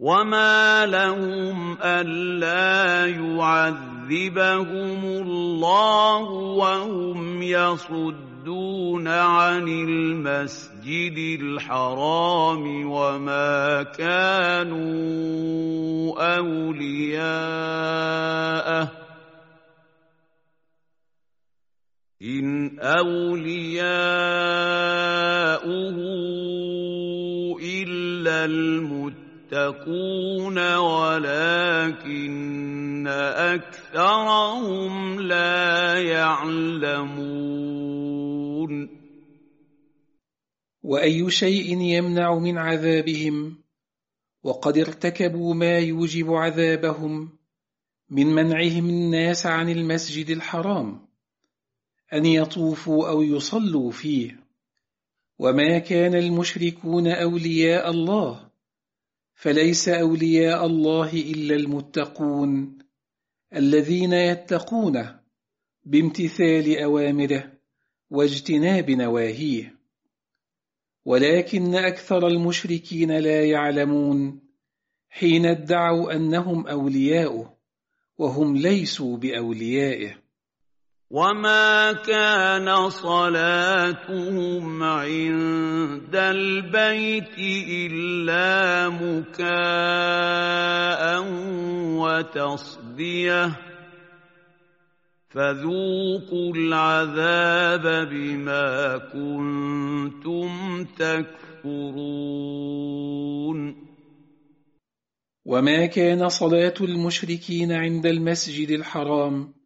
وما لهم الا يعذبهم الله وهم يصدون عن المسجد الحرام وما كانوا اولياءه ان اولياؤه الا المتقون ولكن أكثرهم لا يعلمون. وأي شيء يمنع من عذابهم؟ وقد ارتكبوا ما يوجب عذابهم من منعهم الناس عن المسجد الحرام أن يطوفوا أو يصلوا فيه. وما كان المشركون أولياء الله فليس أولياء الله إلا المتقون الذين يتقونه بامتثال أوامره واجتناب نواهيه. ولكن أكثر المشركين لا يعلمون حين ادعوا أنهم اولياؤه وهم ليسوا بأوليائه. وما كان صلاتهم عند البيت الا مكاء وتصديه فذوقوا العذاب بما كنتم تكفرون وما كان صلاه المشركين عند المسجد الحرام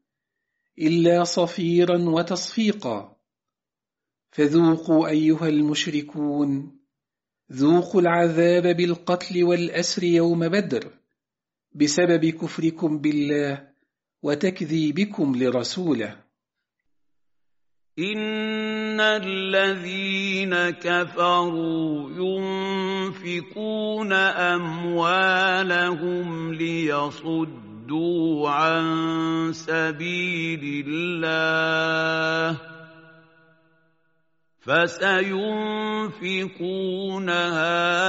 إلا صفيرا وتصفيقا. فذوقوا أيها المشركون ذوقوا العذاب بالقتل والأسر يوم بدر بسبب كفركم بالله وتكذيبكم لرسوله. إن الذين كفروا ينفقون أموالهم ليصدوا صدوا عن سبيل الله فسينفقونها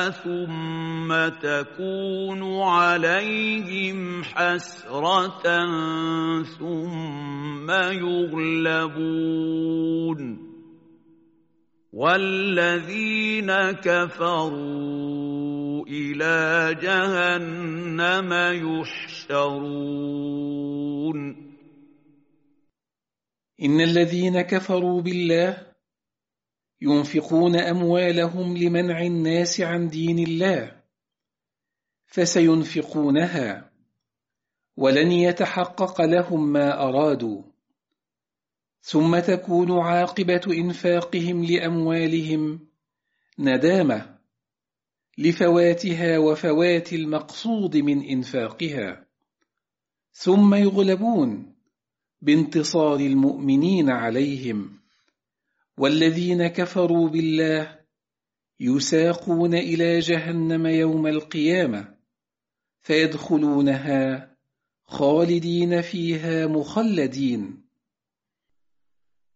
ثم تكون عليهم حسره ثم يغلبون والذين كفروا إلى جهنم يحشرون ان الذين كفروا بالله ينفقون اموالهم لمنع الناس عن دين الله فسينفقونها ولن يتحقق لهم ما ارادوا ثم تكون عاقبة إنفاقهم لأموالهم. ندامة لفواتها وفوات المقصود من إنفاقها. ثم يغلبون بانتصار المؤمنين عليهم. والذين كفروا بالله يساقون إلى جهنم يوم القيامة. فيدخلونها خالدين فيها مخلدين.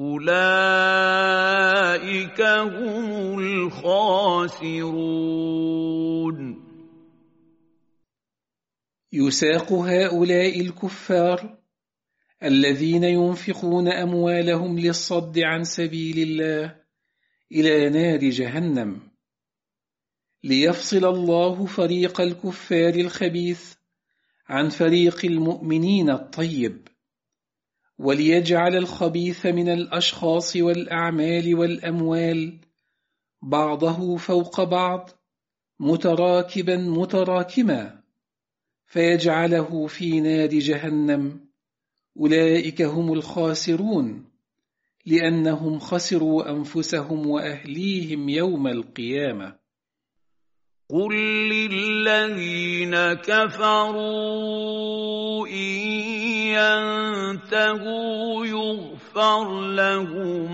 اولئك هم الخاسرون يساق هؤلاء الكفار الذين ينفقون اموالهم للصد عن سبيل الله إلى نار جهنم. ليفصل الله فريق الكفار الخبيث عن فريق المؤمنين الطيب. وليجعل الخبيث من الأشخاص والأعمال والأموال. بعضه فوق بعض متراكبا متراكما فيجعله في نار جهنم. أولئك هم الخاسرون لأنهم خسروا أنفسهم وأهليهم يوم القيامة. قل للذين كفروا إن ينتهوا يغفر لهم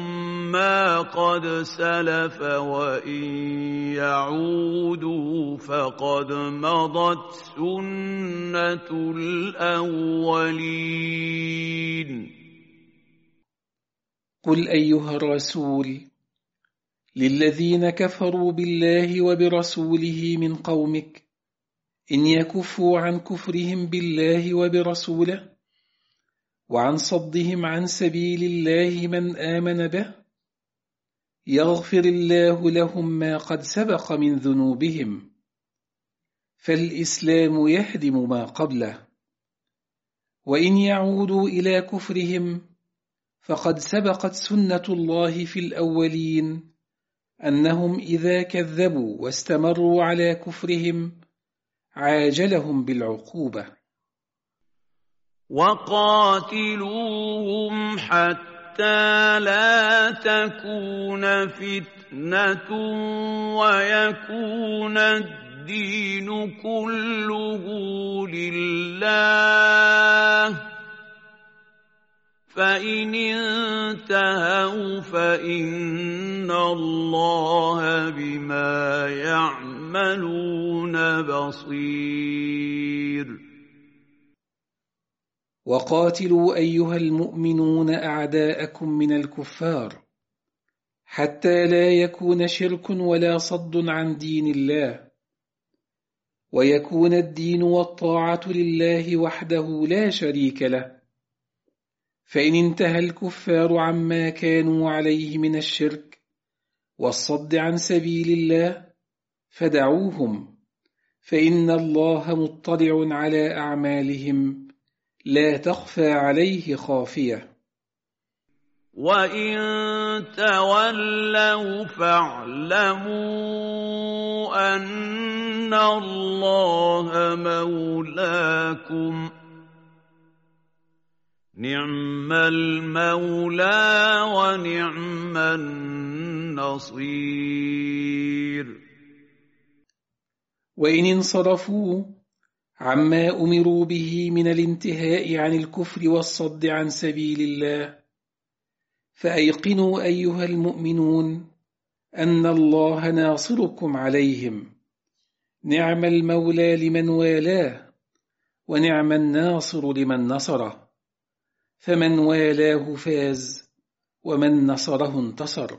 ما قد سلف وإن يعودوا فقد مضت سنة الأولين. قل أيها الرسول للذين كفروا بالله وبرسوله من قومك إن يكفوا عن كفرهم بالله وبرسوله وعن صدهم عن سبيل الله من آمن به. يغفر الله لهم ما قد سبق من ذنوبهم. فالإسلام يهدم ما قبله. وإن يعودوا إلى كفرهم فقد سبقت سنة الله في الأولين أنهم إذا كذبوا واستمروا على كفرهم عاجلهم بالعقوبة. وقاتلوهم حتى لا تكون فتنة ويكون الدين كله لله. فإن انتهوا فإن الله بما يعملون بصير. وقاتلوا أيها المؤمنون أعداءكم من الكفار حتى لا يكون شرك ولا صد عن دين الله. ويكون الدين والطاعة لله وحده لا شريك له. فإن انتهى الكفار عما كانوا عليه من الشرك والصد عن سبيل الله فدعوهم فإن الله مطلع على أعمالهم. لا تخفى عليه خافية. وإن تولوا فاعلموا أن الله مولاكم نعم المولى ونعم النصير. وإن انصرفوا عما أمروا به من الانتهاء عن الكفر والصد عن سبيل الله. فأيقنوا أيها المؤمنون أن الله ناصركم عليهم. نعم المولى لمن والاه ونعم الناصر لمن نصره. فمن والاه فاز ومن نصره انتصر.